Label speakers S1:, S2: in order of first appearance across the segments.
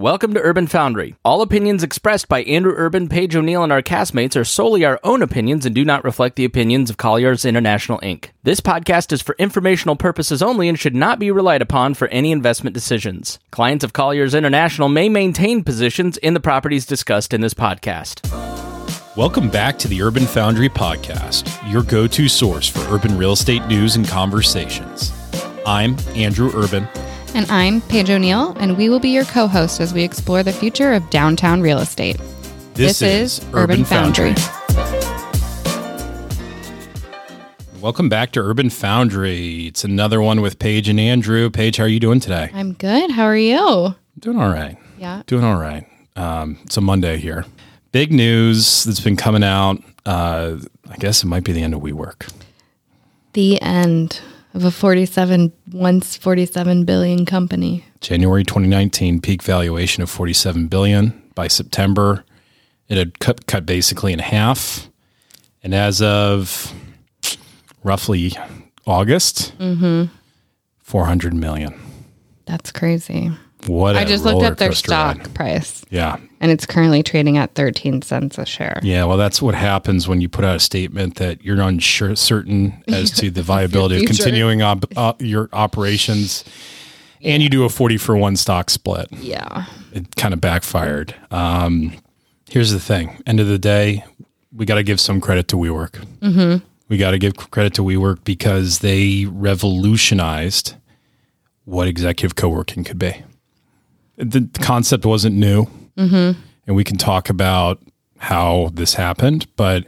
S1: Welcome to Urban Foundry. All opinions expressed by Andrew Urban, Paige O'Neill, and our castmates are solely our own opinions and do not reflect the opinions of Colliers International Inc. This podcast is for informational purposes only and should not be relied upon for any investment decisions. Clients of Colliers International may maintain positions in the properties discussed in this podcast.
S2: Welcome back to the Urban Foundry Podcast, your go to source for urban real estate news and conversations. I'm Andrew Urban.
S3: And I'm Paige O'Neill, and we will be your co host as we explore the future of downtown real estate.
S2: This, is, Urban Foundry. Welcome back to Urban Foundry. It's another one with Paige and Andrew. Paige, how are you doing today?
S3: I'm good. How are you?
S2: Doing all right.
S3: Yeah.
S2: Doing all right. Um, it's a Monday here. Big news that's been coming out. Uh, I guess it might be the end of WeWork.
S3: The end of a 47 once 47 billion company.
S2: January 2019 peak valuation of 47 billion. By September, it had cut, cut basically in half. And as of roughly August, mm-hmm. 400 million.
S3: That's crazy.
S2: What
S3: I just looked up their stock
S2: ride.
S3: price,
S2: Yeah.
S3: and it's currently trading at 13 cents a share.
S2: Yeah, well, that's what happens when you put out a statement that you're unsure certain as to the viability of continuing op- uh, your operations, and you do a forty for one stock split.
S3: Yeah.
S2: It kind of backfired. Um, here's the thing: end of the day, we got to give some credit to WeWork. Mm-hmm. We got to give credit to WeWork because they revolutionized what executive co-working could be. The concept wasn't new. Mm-hmm. And we can talk about how this happened but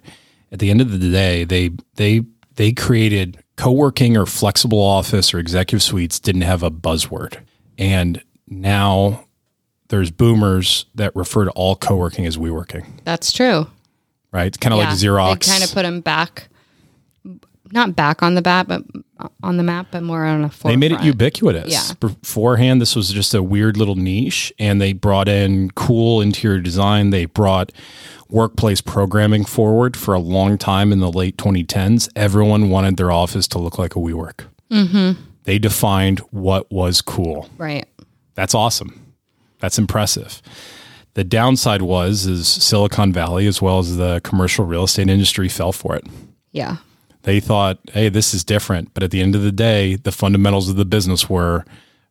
S2: at the end of the day they they they created co-working or flexible office or executive suites didn't have a buzzword. And now there's boomers that refer to all co-working as we working.
S3: That's true.
S2: right? Kind of like Xerox.
S3: They kind of put them back, not back on the bat, but on the map, but more on a
S2: they made it ubiquitous.
S3: Yeah.
S2: Beforehand, this was just a weird little niche, and they brought in cool interior design. They brought workplace programming forward for a long time in the late 2010s. Everyone wanted their office to look like a WeWork. Mm-hmm. They defined what was cool.
S3: Right.
S2: That's awesome. That's impressive. The downside was is Silicon Valley as well as the commercial real estate industry fell for it
S3: Yeah.
S2: They thought, hey, this is different. But at the end of the day, the fundamentals of the business were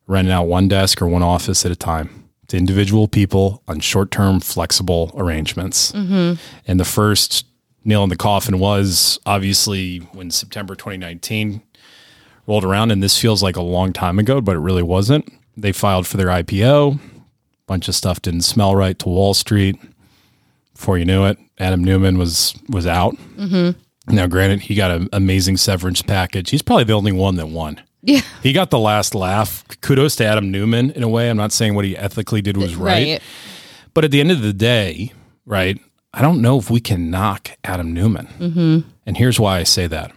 S2: renting out one desk or one office at a time to individual people on short term, flexible arrangements. Mm-hmm. And the first nail in the coffin was obviously when September 2019 rolled around. And this feels like a long time ago, but it really wasn't. They filed for their IPO. A bunch of stuff didn't smell right to Wall Street. Before you knew it, Adam Neumann was was out. Mm-hmm. Now, granted, he got an amazing severance package. He's probably the only one that won.
S3: Yeah.
S2: He got the last laugh. Kudos to Adam Neumann in a way. I'm not saying what he ethically did was right,
S3: Right.
S2: but at the end of the day, right? I don't know if we can knock Adam Neumann. Mm-hmm. And here's why I say that.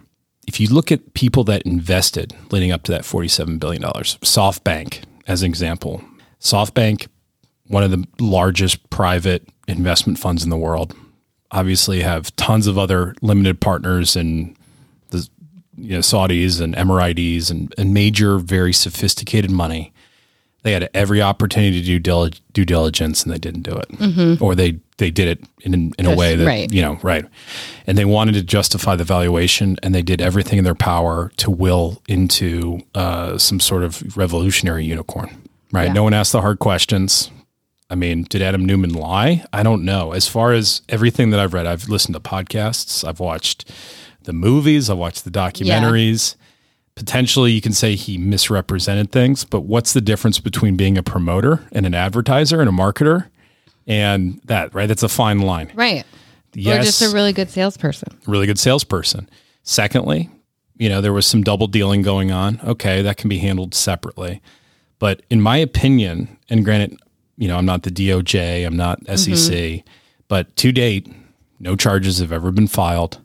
S2: If you look at people that invested leading up to that $47 billion, SoftBank, as an example, SoftBank, one of the largest private investment funds in the world, obviously have tons of other limited partners and the you know, Saudis and Emiratis and, and major, very sophisticated money. They had every opportunity to do dil- due diligence and they didn't do it, or they they did it in in a way that
S3: right.
S2: you know right, and they wanted to justify the valuation and they did everything in their power to will into uh, some sort of revolutionary unicorn. Right?
S3: Yeah.
S2: No one asked the hard questions. I mean, did Adam Neumann lie? I don't know. As far as everything that I've read, I've listened to podcasts, I've watched the movies, I've watched the documentaries. Potentially, you can say he misrepresented things, but what's the difference between being a promoter and an advertiser and a marketer? And that, right? That's a fine line.
S3: Right.
S2: Yes,
S3: Or just a really good salesperson.
S2: really good salesperson. Secondly, you know, there was some double dealing going on. Okay, that can be handled separately. But in my opinion, and granted, you know, I'm not the DOJ, I'm not SEC, but to date, no charges have ever been filed,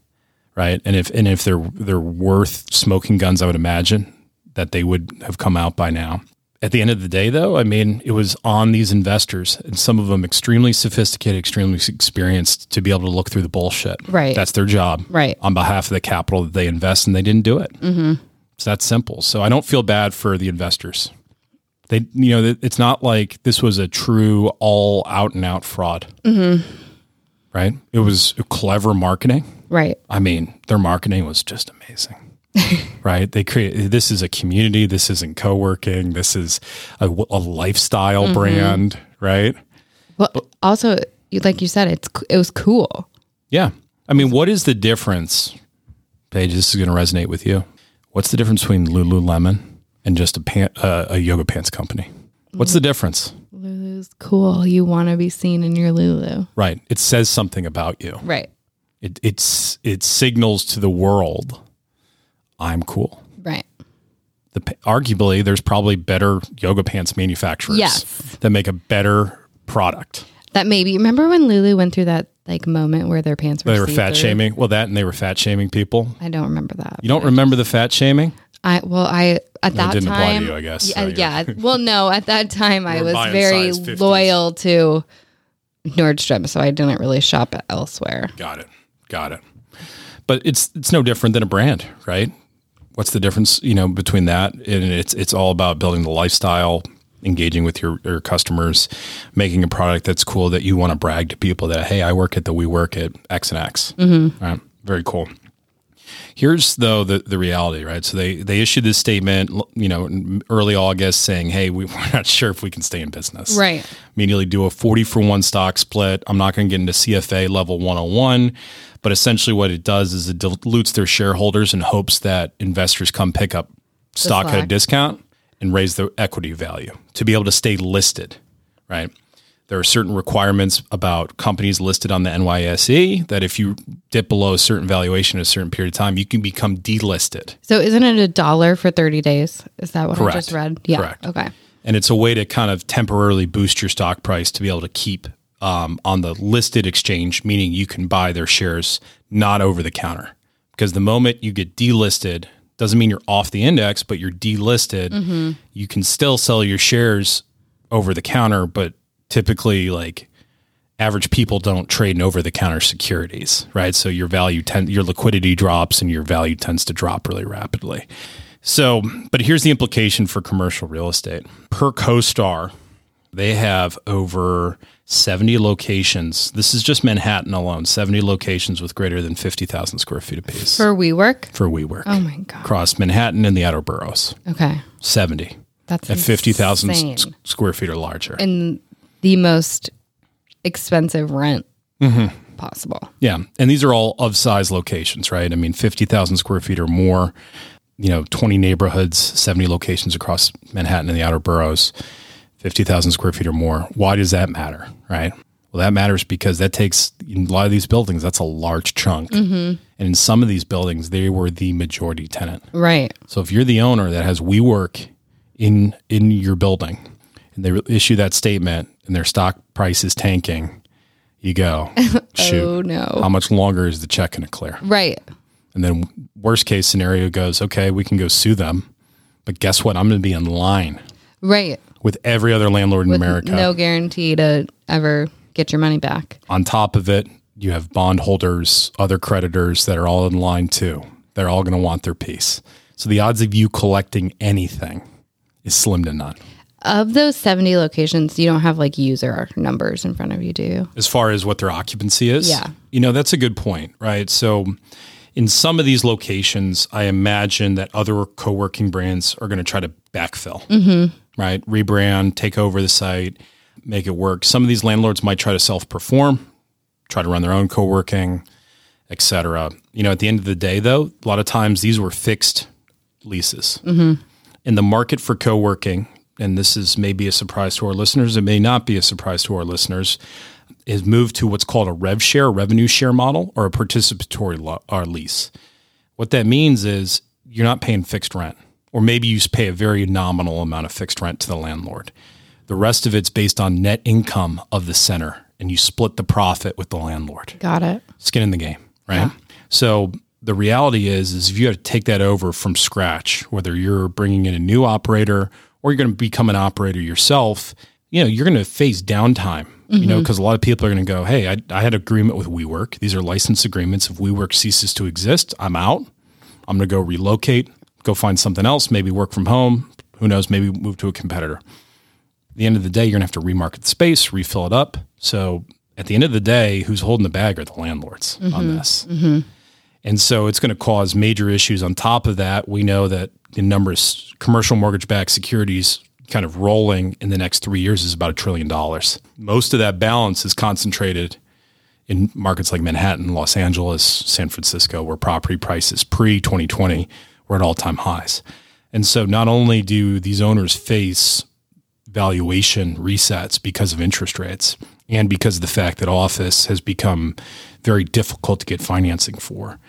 S2: right? And if and if they're they're worth smoking guns, I would imagine that they would have come out by now. At the end of the day, though, I mean, it was on these investors, and some of them extremely sophisticated, extremely experienced, to be able to look through the bullshit.
S3: Right.
S2: That's their job.
S3: Right.
S2: On behalf of the capital that they invest, and they didn't do it. Mm-hmm. It's that simple. So I don't feel bad for the investors. They, you know, it's not like this was a true all out and out fraud. Mm-hmm. Right? It was clever marketing.
S3: Right.
S2: I mean, their marketing was just amazing. right? They create this is a community. This isn't co working. This is a, a lifestyle mm-hmm. brand. Right?
S3: Well, also, like you said, it's it was cool.
S2: Yeah. I mean, what is the difference? Paige, this is going to resonate with you. What's the difference between Lululemon and just a pan, uh, a yoga pants company? What's the difference?
S3: Lulu's cool. You want to be seen in your Lulu.
S2: Right. It says something about you.
S3: Right.
S2: It it's it signals to the world, I'm cool.
S3: Right.
S2: The arguably, there's probably better yoga pants manufacturers
S3: Yes.
S2: that make a better product.
S3: That maybe remember when Lulu went through that like moment where their pants were
S2: They were fat shaming. Well, that and they were fat shaming people.
S3: I don't remember that.
S2: You don't remember the fat shaming?
S3: I well, I at that
S2: didn't apply to
S3: time,
S2: you, I guess,
S3: Yeah,
S2: so
S3: yeah. Well, no, at that time I was very loyal to Nordstrom, so I didn't really shop elsewhere.
S2: Got it. Got it. But it's it's no different than a brand, right? What's the difference, you know, between that and it's it's all about building the lifestyle, engaging with your, your customers, making a product that's cool that you want to brag to people that hey, I work at the we work at X and X. Mm-hmm. Right. Very cool. Here's though the, the reality, right? So they they issued this statement, you know, in early August saying, "Hey, we, we're not sure if we can stay in business."
S3: Right.
S2: immediately do a 40 for 1 stock split. I'm not going to get into CFA level 101, but essentially what it does is it dilutes their shareholders in hopes that investors come pick up stock at a discount and raise their equity value to be able to stay listed, right? There are certain requirements about companies listed on the NYSE that if you dip below a certain valuation in a certain period of time, you can become delisted.
S3: So isn't it a dollar for thirty days? Is that what
S2: Correct.
S3: I just read? Yeah.
S2: Correct.
S3: Okay.
S2: and it's a way to kind of temporarily boost your stock price to be able to keep um, on the listed exchange, meaning you can buy their shares not over the counter. Because the moment you get delisted, doesn't mean you're off the index, but you're delisted. You can still sell your shares over the counter, but typically, like average people don't trade in over the counter securities, right? So your value tend your liquidity drops and your value tends to drop really rapidly. So, but here's the implication for commercial real estate. Per CoStar, they have over 70 locations. This is just Manhattan alone, 70 locations with greater than 50,000 square feet apiece for,
S3: WeWork?
S2: for WeWork.
S3: Oh my god.
S2: Across Manhattan and the outer boroughs,
S3: Okay.
S2: 70
S3: That's
S2: at 50,000 square feet or larger.
S3: in the most expensive rent
S2: Mm-hmm.
S3: possible.
S2: Yeah, and these are all of size locations, right? I mean, fifty thousand square feet or more. You know, twenty neighborhoods, seventy locations across Manhattan and the outer boroughs, fifty thousand square feet or more. Why does that matter, right? Well, that matters because that takes in a lot of these buildings. That's a large chunk, and in some of these buildings, they were the majority tenant.
S3: Right.
S2: So if you're the owner that has WeWork in in your building, and they issue that statement, and their stock price is tanking, you go, oh, shoot,
S3: Oh no.
S2: how much longer is the check going to clear?
S3: right.
S2: And then worst case scenario goes, okay, we can go sue them, but guess what? I'm going to be in line
S3: Right.
S2: with every other landlord in
S3: With
S2: America.
S3: no guarantee to ever get your money back.
S2: On top of it, you have bondholders, other creditors that are all in line too. They're all going to want their piece. So the odds of you collecting anything is slim to none.
S3: Of those 70 locations, you don't have like user numbers in front of you, do you?
S2: as far as what their occupancy is.
S3: Yeah.
S2: You know, that's a good point, right? So in some of these locations, I imagine that other co-working brands are going to try to backfill, mm-hmm. right? Rebrand, take over the site, make it work. Some of these landlords might try to self-perform, try to run their own co-working, et cetera. You know, at the end of the day, though, a lot of times these were fixed leases. Mm-hmm. In the market for co-working, and this is maybe a surprise to our listeners, it may not be a surprise to our listeners, is moved to what's called a rev share, revenue share model, or a participatory lo- or lease. What that means is you're not paying fixed rent, or maybe you pay a very nominal amount of fixed rent to the landlord. The rest of it's based on net income of the center, and you split the profit with the landlord
S3: Got it.
S2: skin in the game, right? So the reality is, is if you have to take that over from scratch, whether you're bringing in a new operator or you're going to become an operator yourself, you know, you're going to face downtime, you know, mm-hmm. because a lot of people are going to go, Hey, I, I had an agreement with WeWork. These are license agreements. If WeWork ceases to exist, I'm out. I'm going to go relocate, go find something else, maybe work from home. Who knows? Maybe move to a competitor. At the end of the day, you're going to have to remarket the space, refill it up. So at the end of the day, who's holding the bag are the landlords on mm-hmm. this. Mm-hmm. And so it's going to cause major issues. On top of that, we know that the numbers commercial mortgage backed securities kind of rolling in the next three years is about a trillion dollars. Most of that balance is concentrated in markets like Manhattan, Los Angeles, San Francisco, where property prices pre 2020 were at all time highs. And so not only do these owners face valuation resets because of interest rates and because of the fact that office has become very difficult to get financing for.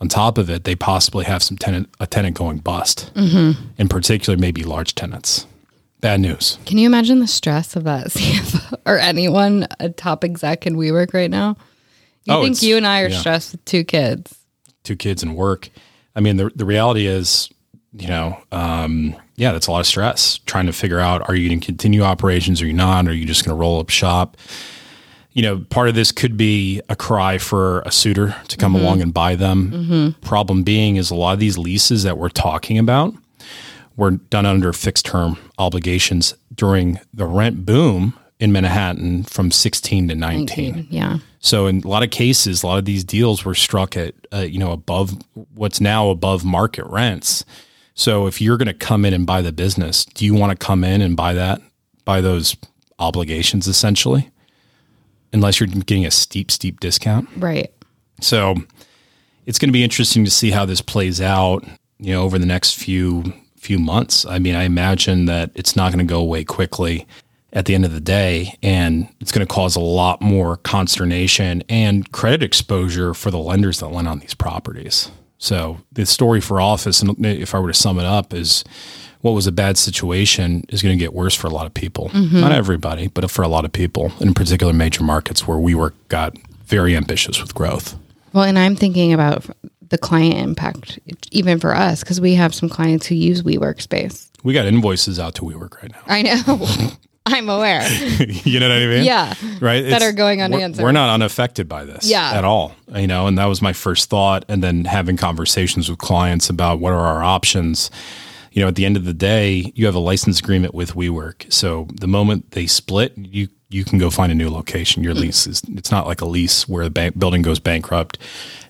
S2: On top of it, they possibly have some tenant a tenant going bust, in particular, maybe large tenants. Bad news.
S3: Can you imagine the stress of that CFO or anyone, a top exec in WeWork right now? You
S2: Oh,
S3: think you and I are
S2: yeah.
S3: stressed with two kids?
S2: two kids and work. I mean, the the reality is, you know, um, yeah, that's a lot of stress trying to figure out are you going to continue operations Are you not? Are you just going to roll up shop? You know, part of this could be a cry for a suitor to come along and buy them. Problem being is a lot of these leases that we're talking about were done under fixed term obligations during the rent boom in Manhattan from 16 to 19.
S3: Yeah.
S2: So in a lot of cases, a lot of these deals were struck at uh, you know above what's now above market rents. So if you're going to come in and buy the business, do you want to come in and buy that buy those obligations essentially? Unless you're getting a steep steep discount.
S3: Right.
S2: So it's going to be interesting to see how this plays out, you know, over the next few few months. I mean, I imagine that it's not going to go away quickly at the end of the day and it's going to cause a lot more consternation and credit exposure for the lenders that lend on these properties. So the story for office and if I were to sum it up is what was a bad situation is going to get worse for a lot of people. Mm-hmm. Not everybody, but for a lot of people, in particular major markets where we were got very ambitious with growth.
S3: Well, and I'm thinking about the client impact, even for us, because we have some clients who use WeWork space.
S2: We got invoices out to WeWork right now.
S3: I know. I'm aware.
S2: you know what I mean?
S3: Yeah.
S2: Right.
S3: That
S2: It's-
S3: are going
S2: we're-
S3: unanswered.
S2: We're, not unaffected by this.
S3: Yeah.
S2: At all. You know, and that was my first thought. And then having conversations with clients about what are our options. You know, at the end of the day, you have a license agreement with WeWork. So the moment they split, you you can go find a new location. Your lease is it's not like a lease where the bank building goes bankrupt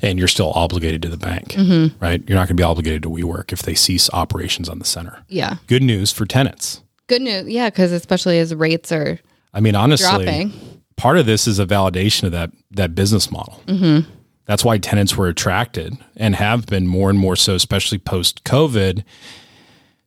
S2: and you're still obligated to the bank.
S3: Mm-hmm.
S2: Right? You're not going to be obligated to WeWork if they cease operations on the center.
S3: Yeah.
S2: Good news for tenants.
S3: Good news. Yeah. Because especially as rates are
S2: I mean, honestly,
S3: dropping.
S2: part of this is a validation of that that business model.
S3: Mm-hmm.
S2: That's why tenants were attracted and have been more and more so, especially post COVID,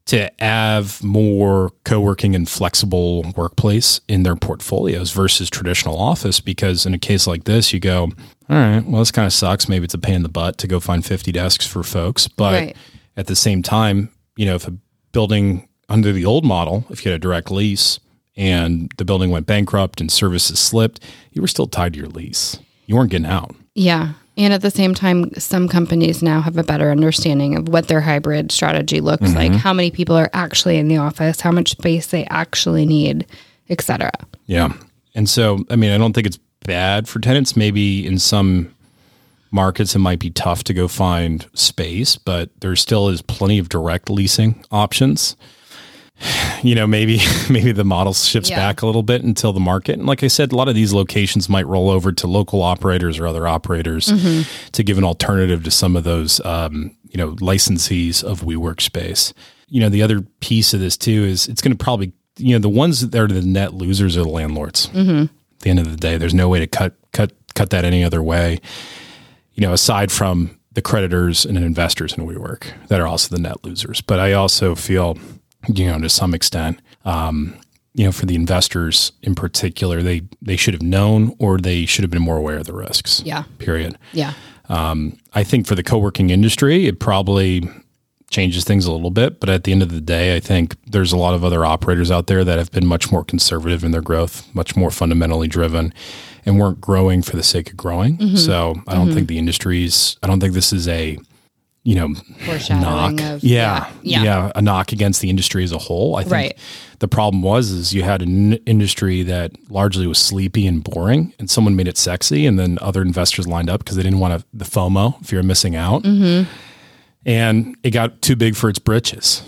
S2: to have more co-working and flexible workplace in their portfolios versus traditional office. Because in a case like this, you go, all right, well, this kind of sucks. Maybe it's a pain in the butt to go find 50 desks for folks, but
S3: Right.
S2: at the same time, you know, if a building under the old model, if you had a direct lease and the building went bankrupt and services slipped, you were still tied to your lease. You weren't getting out.
S3: Yeah. And at the same time, some companies now have a better understanding of what their hybrid strategy looks like, mm-hmm. how many people are actually in the office, how much space they actually need, et cetera.
S2: Yeah. And so, I mean, I don't think it's bad for tenants. Maybe in some markets, it might be tough to go find space, but there still is plenty of direct leasing options. You know, maybe maybe the model shifts
S3: Yeah.
S2: back a little bit until the market. And like I said, a lot of these locations might roll over to local operators or other operators to give an alternative to some of those, um, you know, licensees of WeWork space. You know, the other piece of this too is it's going to probably, you know, the ones that are the net losers are the landlords. At the end of the day, there's no way to cut cut cut that any other way. You know, aside from the creditors and investors in WeWork that are also the net losers. But I also feel, you know, to some extent, um, you know, for the investors in particular, they they should have known or they should have been more aware of the risks.
S3: Yeah.
S2: Period.
S3: Yeah.
S2: Um, I think for the co-working industry, it probably changes things a little bit, but at the end of the day, I think there's a lot of other operators out there that have been much more conservative in their growth, much more fundamentally driven, and weren't growing for the sake of growing. So I don't think the industry's. I don't think this is a, you know, knock.
S3: of
S2: yeah,
S3: yeah.
S2: yeah, a knock against the industry as a whole. I think
S3: Right.
S2: the problem was is you had an industry that largely was sleepy and boring, and someone made it sexy, and then other investors lined up because they didn't want to, the FOMO, fear of missing out,
S3: Mm-hmm.
S2: and it got too big for its britches.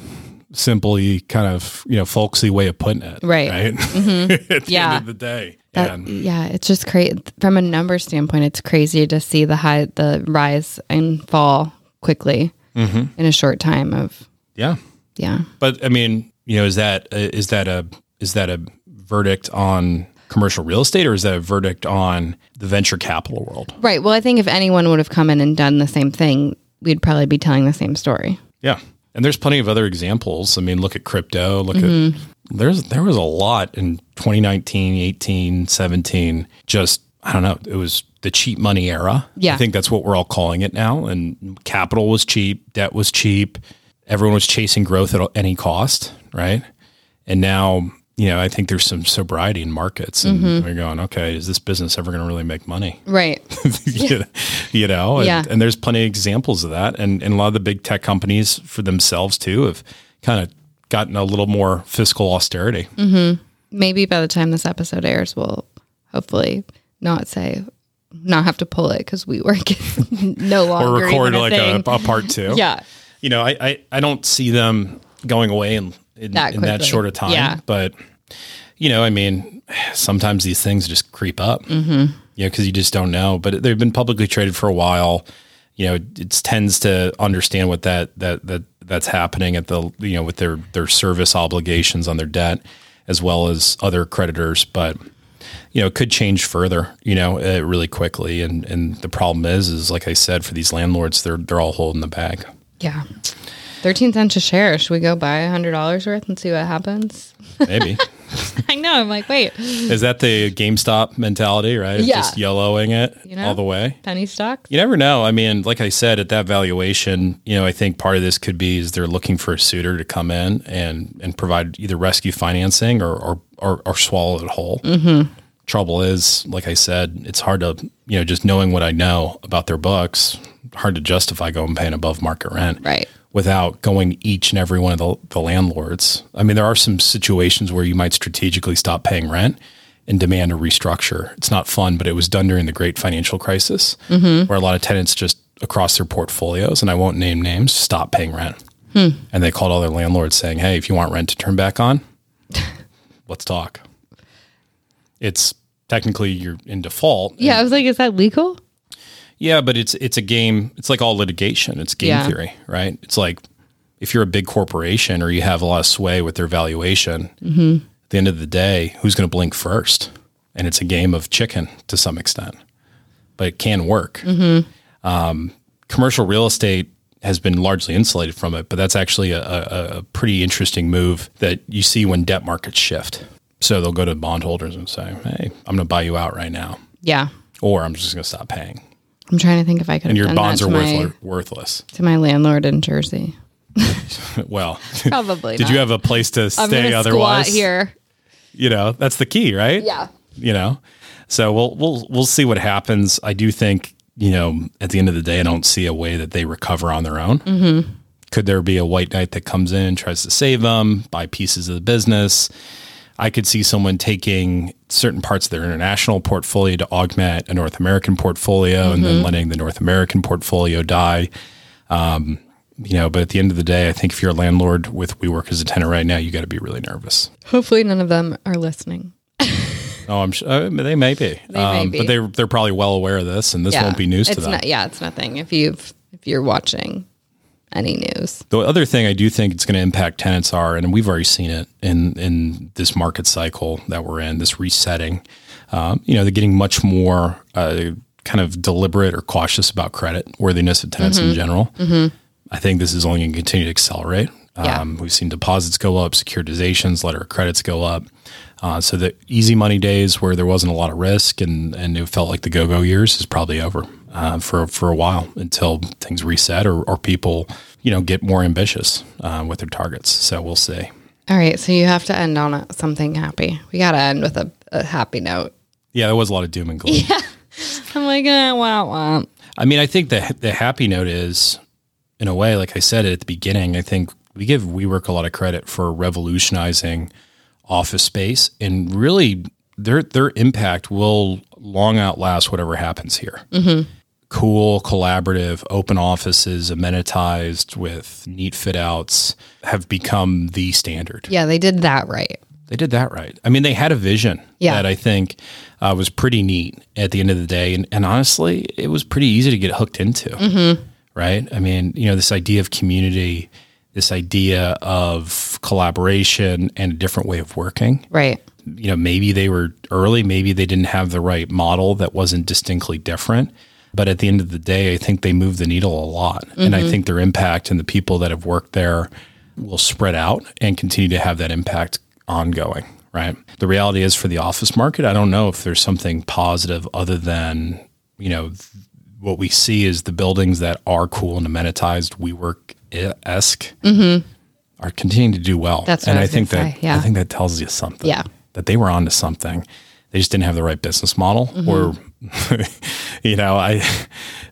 S2: simply kind of you know folksy way of putting it.
S3: Right.
S2: Right. At the
S3: Yeah.
S2: end of the day.
S3: That,
S2: and
S3: yeah, it's just crazy from a number standpoint. It's crazy to see the high, the rise and fall quickly
S2: Mm-hmm.
S3: in a short time. Of
S2: yeah.
S3: yeah,
S2: But I mean, you know, is that is that a is that a verdict on commercial real estate, or is that a verdict on the venture capital world?
S3: right. Well, I think if anyone would have come in and done the same thing, we'd probably be telling the same story.
S2: Yeah, and there's plenty of other examples. I mean, look at crypto. Look
S3: Mm-hmm.
S2: at there's there was a lot in 2019, 18, 17. Just I don't know. It was the cheap money era.
S3: Yeah.
S2: I think that's what we're all calling it now. And capital was cheap, debt was cheap. Everyone was chasing growth at any cost, right? And now, you know, I think there's some sobriety in markets, and
S3: Mm-hmm.
S2: we're going, okay, is this business ever going to really make money?
S3: Right.
S2: you you know, and,
S3: Yeah.
S2: and there's plenty of examples of that. And, and a lot of the big tech companies for themselves too have kind of gotten a little more fiscal austerity.
S3: Maybe by the time this episode airs, we'll hopefully not say, not have to pull it because we work no longer
S2: Or
S3: record a
S2: like a, a part two.
S3: yeah.
S2: You know, I, I, I don't see them going away in, in,
S3: That
S2: in that short of time.
S3: Yeah.
S2: But, you know, I mean, sometimes these things just creep up, mm-hmm. you know, because you just don't know. But they've been publicly traded for a while. You know, it tends to understand what that that that that's happening at the you know with their their service obligations on their debt as well as other creditors, but you know, it could change further, you know, uh, really quickly. And and the problem is, is like I said, for these landlords, they're they're all holding the bag.
S3: Yeah. 13 cents a share. Should we go buy a $100 worth and see what happens?
S2: Maybe
S3: I know. I'm like, wait,
S2: is that the GameStop mentality, right?
S3: Yeah.
S2: Just yellowing it
S3: know?
S2: all the way.
S3: penny stocks?
S2: You never know. I mean, like I said, at that valuation, you know, I think part of this could be is they're looking for a suitor to come in and and provide either rescue financing or or or, or swallow it whole. Mm-hmm. Trouble is, like I said, it's hard to you know just knowing what I know about their books, hard to justify going paying above market rent,
S3: Right.
S2: Without going each and every one of the, the landlords. I mean, there are some situations where you might strategically stop paying rent and demand a restructure. It's not fun, but it was done during the great financial crisis mm-hmm. where a lot of tenants just across their portfolios, and I won't name names, stop paying rent. Hmm. And they called all their landlords saying, hey, if you want rent to turn back on, let's talk. It's technically you're in default.
S3: Yeah. I was like, is that legal?
S2: Yeah, but it's it's a game. It's like all litigation. It's game
S3: Yeah.
S2: theory, right? It's like if you're a big corporation or you have a lot of sway with their valuation,
S3: Mm-hmm.
S2: at the end of the day, who's going to blink first? And it's a game of chicken to some extent, but it can work.
S3: Mm-hmm.
S2: Um, commercial real estate has been largely insulated from it, but that's actually a, a, a pretty interesting move that you see when debt markets shift. So they'll go to bondholders and say, "Hey, I'm going to buy you out right now,
S3: Yeah.
S2: or I'm just going to stop paying."
S3: I'm trying to think if I could
S2: and your
S3: done
S2: bonds
S3: that
S2: are
S3: to my,
S2: worthless.
S3: to my landlord in Jersey.
S2: Well,
S3: Probably
S2: did you have a place to stay otherwise?
S3: here.
S2: You know, that's the key, right?
S3: Yeah.
S2: You know, so we'll we'll we'll see what happens. I do think you know at the end of the day, I don't see a way that they recover on their own. Mm-hmm. Could there be a white knight that comes in, tries to save them, buy pieces of the business? I could see someone taking certain parts of their international portfolio to augment a North American portfolio and then letting the North American portfolio die. Um, you know, but at the end of the day, I think if you're a landlord with WeWork as a tenant right now, you got to be really nervous.
S3: Hopefully, none of them are listening.
S2: Oh, I'm sure uh, they may be,
S3: They may
S2: um,
S3: be.
S2: but they're they're probably well aware of this, and this
S3: Yeah.
S2: won't be news to them.
S3: Not, yeah, it's nothing. If you've if you're watching any news,
S2: The other thing I do think it's going to impact tenants are, and we've already seen it in in this market cycle that we're in, this resetting. Um, you know, they're getting much more uh, kind of deliberate or cautious about credit worthiness of tenants
S3: Mm-hmm.
S2: in general. I think this is only going to continue to accelerate.
S3: Yeah.
S2: Um, we've seen deposits go up, securitizations, letter of credits go up. Uh, so the easy money days where there wasn't a lot of risk and, and it felt like the go-go years is probably over uh, for for a while until things reset or, or people you know get more ambitious uh, with their targets. So we'll see.
S3: all right. So you have to end on a, something happy. We got to end with a, a happy note.
S2: Yeah, there was a lot of doom and gloom.
S3: Yeah, I'm like, eh, wow, wow.
S2: I mean, I think the the happy note is, in a way, like I said at the beginning, I think we give WeWork a lot of credit for revolutionizing office space, and really their their impact will long outlast whatever happens here. Cool, collaborative, open offices, amenitized with neat fit outs have become the standard.
S3: Yeah, they did that right.
S2: They did that right. I mean, they had a vision
S3: Yeah.
S2: that I think uh, was pretty neat at the end of the day. And, and honestly, it was pretty easy to get hooked into.
S3: Mm-hmm.
S2: Right. I mean, you know, this idea of community, this idea of collaboration and a different way of working.
S3: Right.
S2: You know, maybe they were early, maybe they didn't have the right model that wasn't distinctly different. But at the end of the day, I think they move the needle a lot. And I think their impact and the people that have worked there will spread out and continue to have that impact ongoing, right? The reality is for the office market, I don't know if there's something positive other than, you know, th- what we see is the buildings that are cool and amenitized, WeWork esque, are continuing to do well.
S3: Mm-hmm. That's
S2: and
S3: I
S2: I, think that
S3: say, yeah.
S2: I think that tells you something.
S3: Yeah.
S2: That they were onto something. They just didn't have the right business model
S3: Mm-hmm.
S2: or you know, I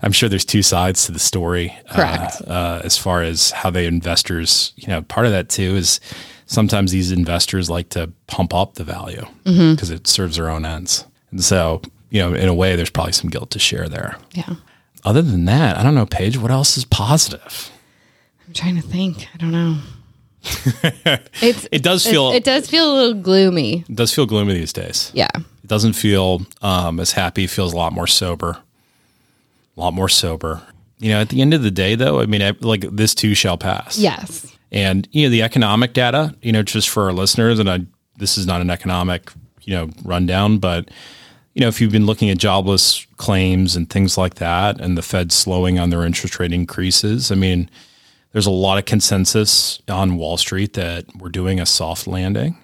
S2: I'm sure there's two sides to the story. uh,
S3: Correct.
S2: Uh, as far as how they investors, you know, part of that too is sometimes these investors like to pump up the value
S3: Mm-hmm.
S2: because it serves their own ends. And so, you know, in a way, there's probably some guilt to share there.
S3: Yeah.
S2: Other than that, I don't know, Paige, what else is positive?
S3: I'm trying to think. I don't know. It's
S2: It does feel
S3: it does feel a little gloomy.
S2: it does feel gloomy these days.
S3: Yeah.
S2: It doesn't feel um, as happy. It feels a lot more sober. A lot more sober. You know, at the end of the day, though, I mean, I, like this too shall pass.
S3: Yes.
S2: And you know, the economic data. You know, just for our listeners, and I, this is not an economic, you know, rundown, but you know, if you've been looking at jobless claims and things like that, and the Fed slowing on their interest rate increases, I mean, there's a lot of consensus on Wall Street that we're doing a soft landing.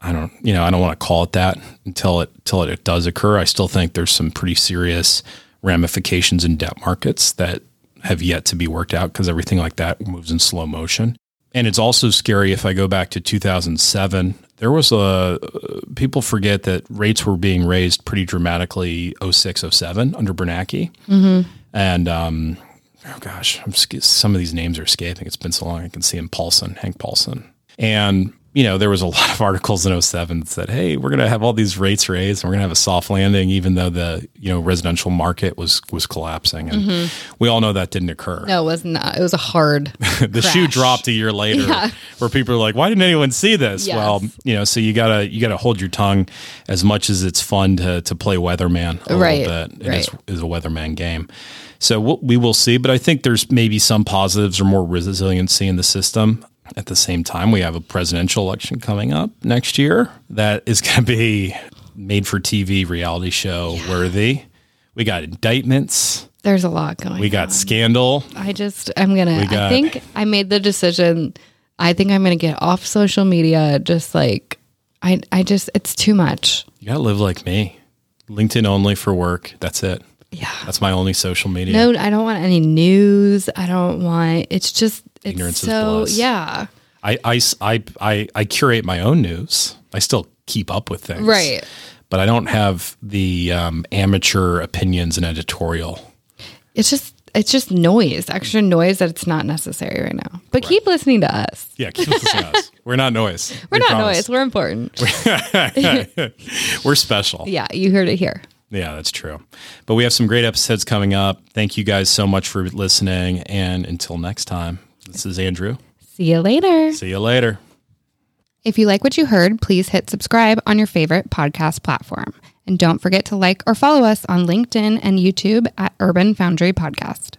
S2: I don't, you know, I don't want to call it that until it until it does occur. I still think there's some pretty serious ramifications in debt markets that have yet to be worked out because everything like that moves in slow motion. And it's also scary if I go back to 2007. There was a people forget that rates were being raised pretty dramatically 06, 07 under Bernanke. And um, oh gosh, I'm, some of these names are escaping. It's been so long. I can see him, Paulson, Hank Paulson. And, you know, there was a lot of articles in 07 that said, hey, we're going to have all these rates raised and we're going to have a soft landing, even though the, you know, residential market was, was collapsing. And mm-hmm. we all know that didn't occur.
S3: No, it was not. It was a hard.
S2: the shoe dropped a year later
S3: Yeah.
S2: where people are like, why didn't anyone see this?
S3: Yes.
S2: Well, you know, so you gotta, you gotta hold your tongue as much as it's fun to, to play weatherman a
S3: Right,
S2: little bit. It
S3: right.
S2: is, is a weatherman game. So we'll, we will see, but I think there's maybe some positives or more resiliency in the system. At the same time, we have a presidential election coming up next year that is going to be made for TV reality show worthy. We got indictments.
S3: There's a lot going. On.
S2: We got
S3: on.
S2: scandal.
S3: I just. I'm gonna. I think I made the decision. I think I'm gonna get off social media. Just like I. I just. It's too much.
S2: You gotta live like me. LinkedIn only for work. That's it.
S3: Yeah.
S2: That's my only social media.
S3: No, I don't want any news. I don't want. It's just. It's
S2: Ignorance is
S3: so.
S2: bliss.
S3: Yeah.
S2: I, I, I, I, I curate my own news. I still keep up with things.
S3: Right.
S2: But I don't have the um, amateur opinions and editorial.
S3: It's just. It's just noise. Extra noise that it's not necessary right now. But keep listening to us.
S2: Yeah, keep listening to us. We're not noise.
S3: We're
S2: We
S3: not
S2: promise.
S3: noise. We're important.
S2: We're special.
S3: yeah, you heard it here.
S2: Yeah, that's true. But we have some great episodes coming up. Thank you guys so much for listening. And until next time, this is Andrew.
S3: See you later.
S2: See you later.
S3: If you like what you heard, please hit subscribe on your favorite podcast platform. And don't forget to like or follow us on LinkedIn and YouTube at Urban Foundry Podcast.